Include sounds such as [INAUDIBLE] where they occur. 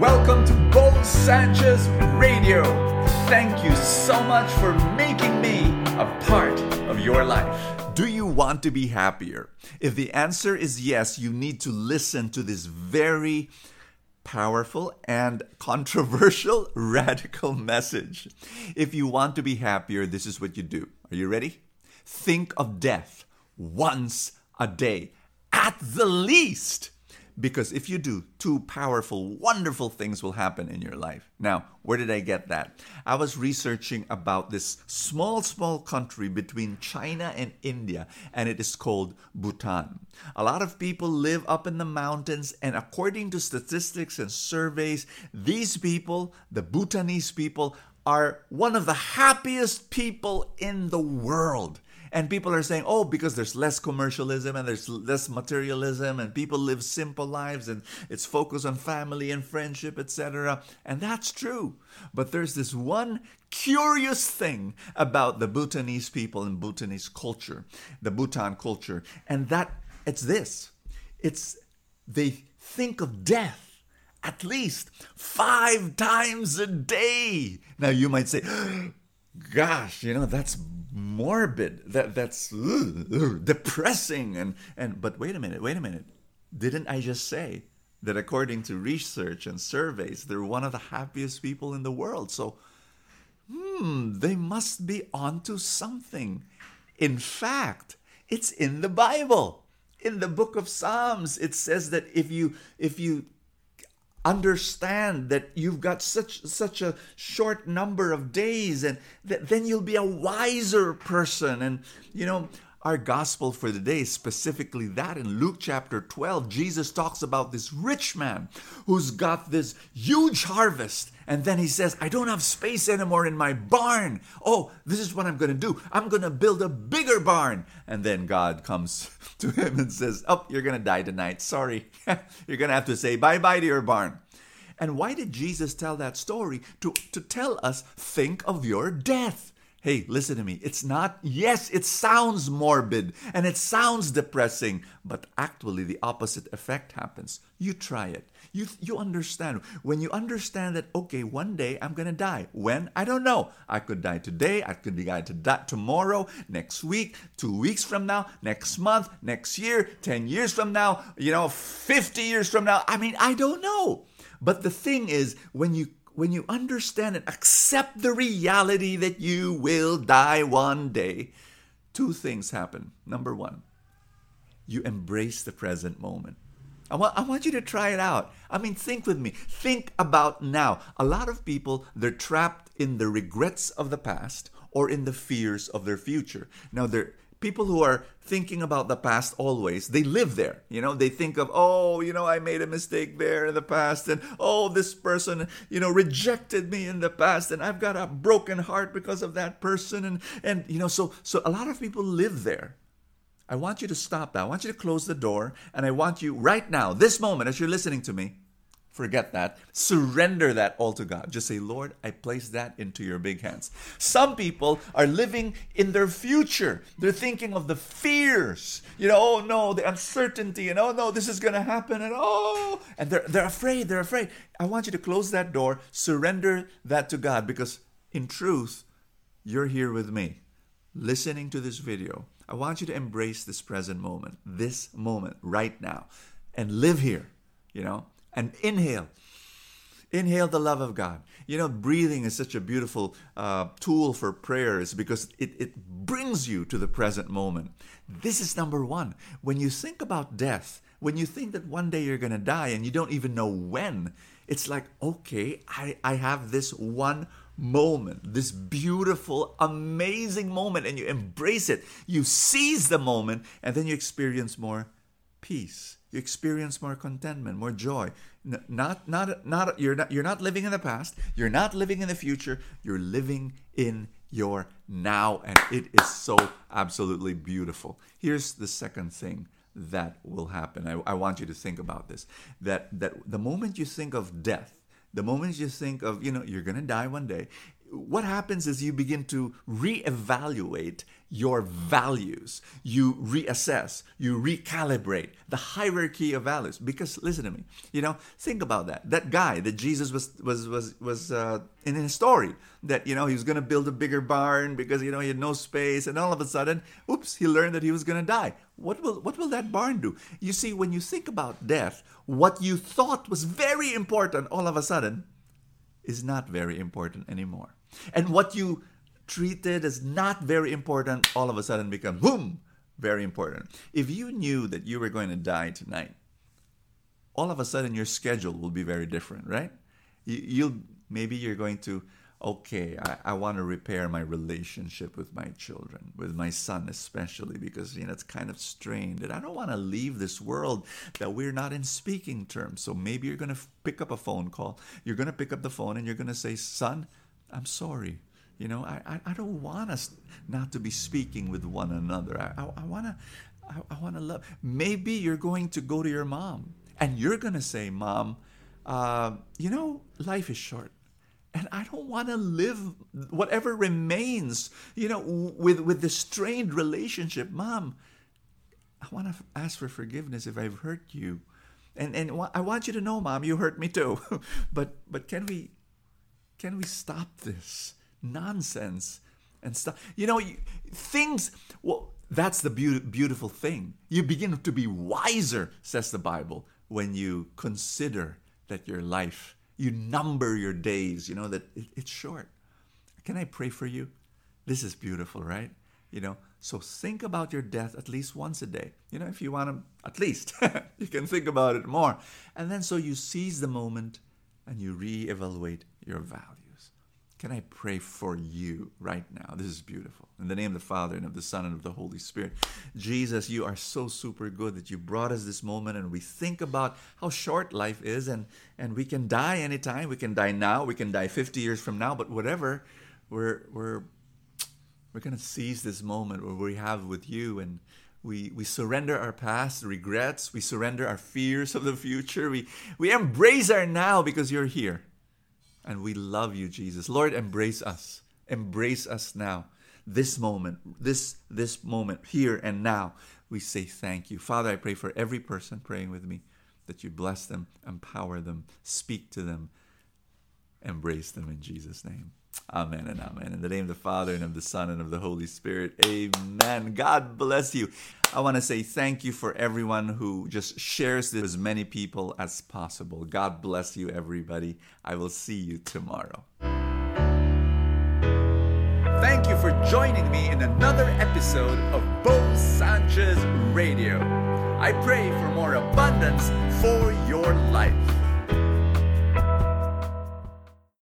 Welcome to Bo Sanchez Radio. Thank you so much for making me a part of your life. Do you want to be happier? If the answer is yes, you need to listen to this very powerful and controversial [LAUGHS] radical message. If you want to be happier, this is what you do. Are you ready? Think of death once a day, at the least. Because if you do, two powerful, wonderful things will happen in your life. Now, where did I get that? I was researching about this small, small country between China and India, and it is called Bhutan. A lot of people live up in the mountains, and according to statistics and surveys, these people, the Bhutanese people, are one of the happiest people in the world. And people are saying, oh, because there's less commercialism and there's less materialism and people live simple lives and it's focused on family and friendship, etc. And that's true. But there's this one curious thing about the Bhutanese people and Bhutanese culture, the Bhutan culture, and that it's this. It's they think of death at least five times a day. Now you might say, gosh, you know, that's morbid. That that's ugh, ugh, depressing. And and but wait a minute, wait a minute. Didn't I just say that according to research and surveys, they're one of the happiest people in the world? So, hmm, they must be onto something. In fact, it's in the Bible. In the book of Psalms, it says that if you if you understand that you've got such such a short number of days and th- then you'll be a wiser person. And you know our gospel for the day specifically that in Luke chapter 12 Jesus talks about this rich man who's got this huge harvest. And then he says I don't have space anymore in my barn. Oh this is what I'm going to do. I'm going to build a bigger barn. And then God comes [LAUGHS] to him and says oh you're going to die tonight. Sorry. [LAUGHS] You're going to have to say bye-bye to your barn. And why did Jesus tell that story? To to tell us think of your death Hey, listen to me. It's not, yes, it sounds morbid and it sounds depressing, but actually the opposite effect happens. You try it. You, you understand. When you understand that, okay, one day I'm going to die. When? I don't know. I could die today. I could die to die tomorrow, next week, two weeks from now, next month, next year, 10 years from now, you know, 50 years from now. I mean, I don't know. But the thing is, when you when you understand and accept the reality that you will die one day, two things happen. Number one, you embrace the present moment. I want, I want you to try it out. I mean, think with me. Think about now. A lot of people, they're trapped in the regrets of the past or in the fears of their future. Now, they're people who are thinking about the past always, they live there. You know, they think of, oh, you know, I made a mistake there in the past, and oh, this person, you know, rejected me in the past, and I've got a broken heart because of that person. And and you know, so so a lot of people live there. I want you to stop that. I want you to close the door, and I want you right now, this moment, as you're listening to me, Forget that. Surrender that all to God. Just say, Lord, I place that into your big hands. Some people are living in their future. They're thinking of the fears. You know, oh no, the uncertainty, and oh no, this is going to happen, and oh, and they're, they're afraid. They're afraid. I want you to close that door, surrender that to God, because in truth, you're here with me, listening to this video. I want you to embrace this present moment, this moment right now, and live here, you know and inhale. Inhale the love of God. You know, breathing is such a beautiful uh, tool for prayers because it, it brings you to the present moment. This is number one. When you think about death, when you think that one day you're going to die and you don't even know when, it's like, okay, I, I have this one moment, this beautiful, amazing moment, and you embrace it. You seize the moment, and then you experience more peace you experience more contentment, more joy. Not, not, not. You're not. You're not living in the past. You're not living in the future. You're living in your now, and it is so absolutely beautiful. Here's the second thing that will happen. I, I want you to think about this. That that the moment you think of death, the moment you think of you know you're gonna die one day, what happens is you begin to reevaluate your values. You reassess, you recalibrate the hierarchy of values. Because listen to me, you know, think about that. That guy that Jesus was was was was uh, in his story that you know he was going to build a bigger barn because you know he had no space, and all of a sudden, oops, he learned that he was going to die. What will what will that barn do? You see, when you think about death, what you thought was very important, all of a sudden, is not very important anymore. And what you treated as not very important all of a sudden becomes boom very important if you knew that you were going to die tonight all of a sudden your schedule will be very different right you, will maybe you're going to okay I, I want to repair my relationship with my children with my son especially because you know it's kind of strained and i don't want to leave this world that we're not in speaking terms so maybe you're going to pick up a phone call you're going to pick up the phone and you're going to say son i'm sorry you know, I, I, I don't want us not to be speaking with one another. I, I, I want to I, I want to love. Maybe you're going to go to your mom and you're going to say, Mom, uh, you know, life is short. And I don't want to live whatever remains, you know, with, with the strained relationship. Mom, I want to ask for forgiveness if I've hurt you. And, and I want you to know, Mom, you hurt me too. [LAUGHS] but, but can we, can we stop this? nonsense and stuff. You know, things, well, that's the be- beautiful thing. You begin to be wiser, says the Bible, when you consider that your life, you number your days, you know, that it, it's short. Can I pray for you? This is beautiful, right? You know, so think about your death at least once a day. You know, if you want to, at least, [LAUGHS] you can think about it more. And then so you seize the moment and you reevaluate your value. Can I pray for you right now? This is beautiful. In the name of the Father and of the Son and of the Holy Spirit. Jesus, you are so super good that you brought us this moment and we think about how short life is and, and we can die anytime. We can die now, we can die 50 years from now, but whatever, we're, we're, we're going to seize this moment where we have with you and we, we surrender our past regrets. We surrender our fears of the future. We, we embrace our now because you're here. And we love you, Jesus. Lord, embrace us. Embrace us now. This moment, this this moment here and now, we say thank you. Father, I pray for every person praying with me that you bless them, empower them, speak to them, embrace them in Jesus' name. Amen and amen. In the name of the Father and of the Son and of the Holy Spirit. Amen. God bless you. I want to say thank you for everyone who just shares this with as many people as possible. God bless you, everybody. I will see you tomorrow. Thank you for joining me in another episode of Bo Sanchez Radio. I pray for more abundance for your life.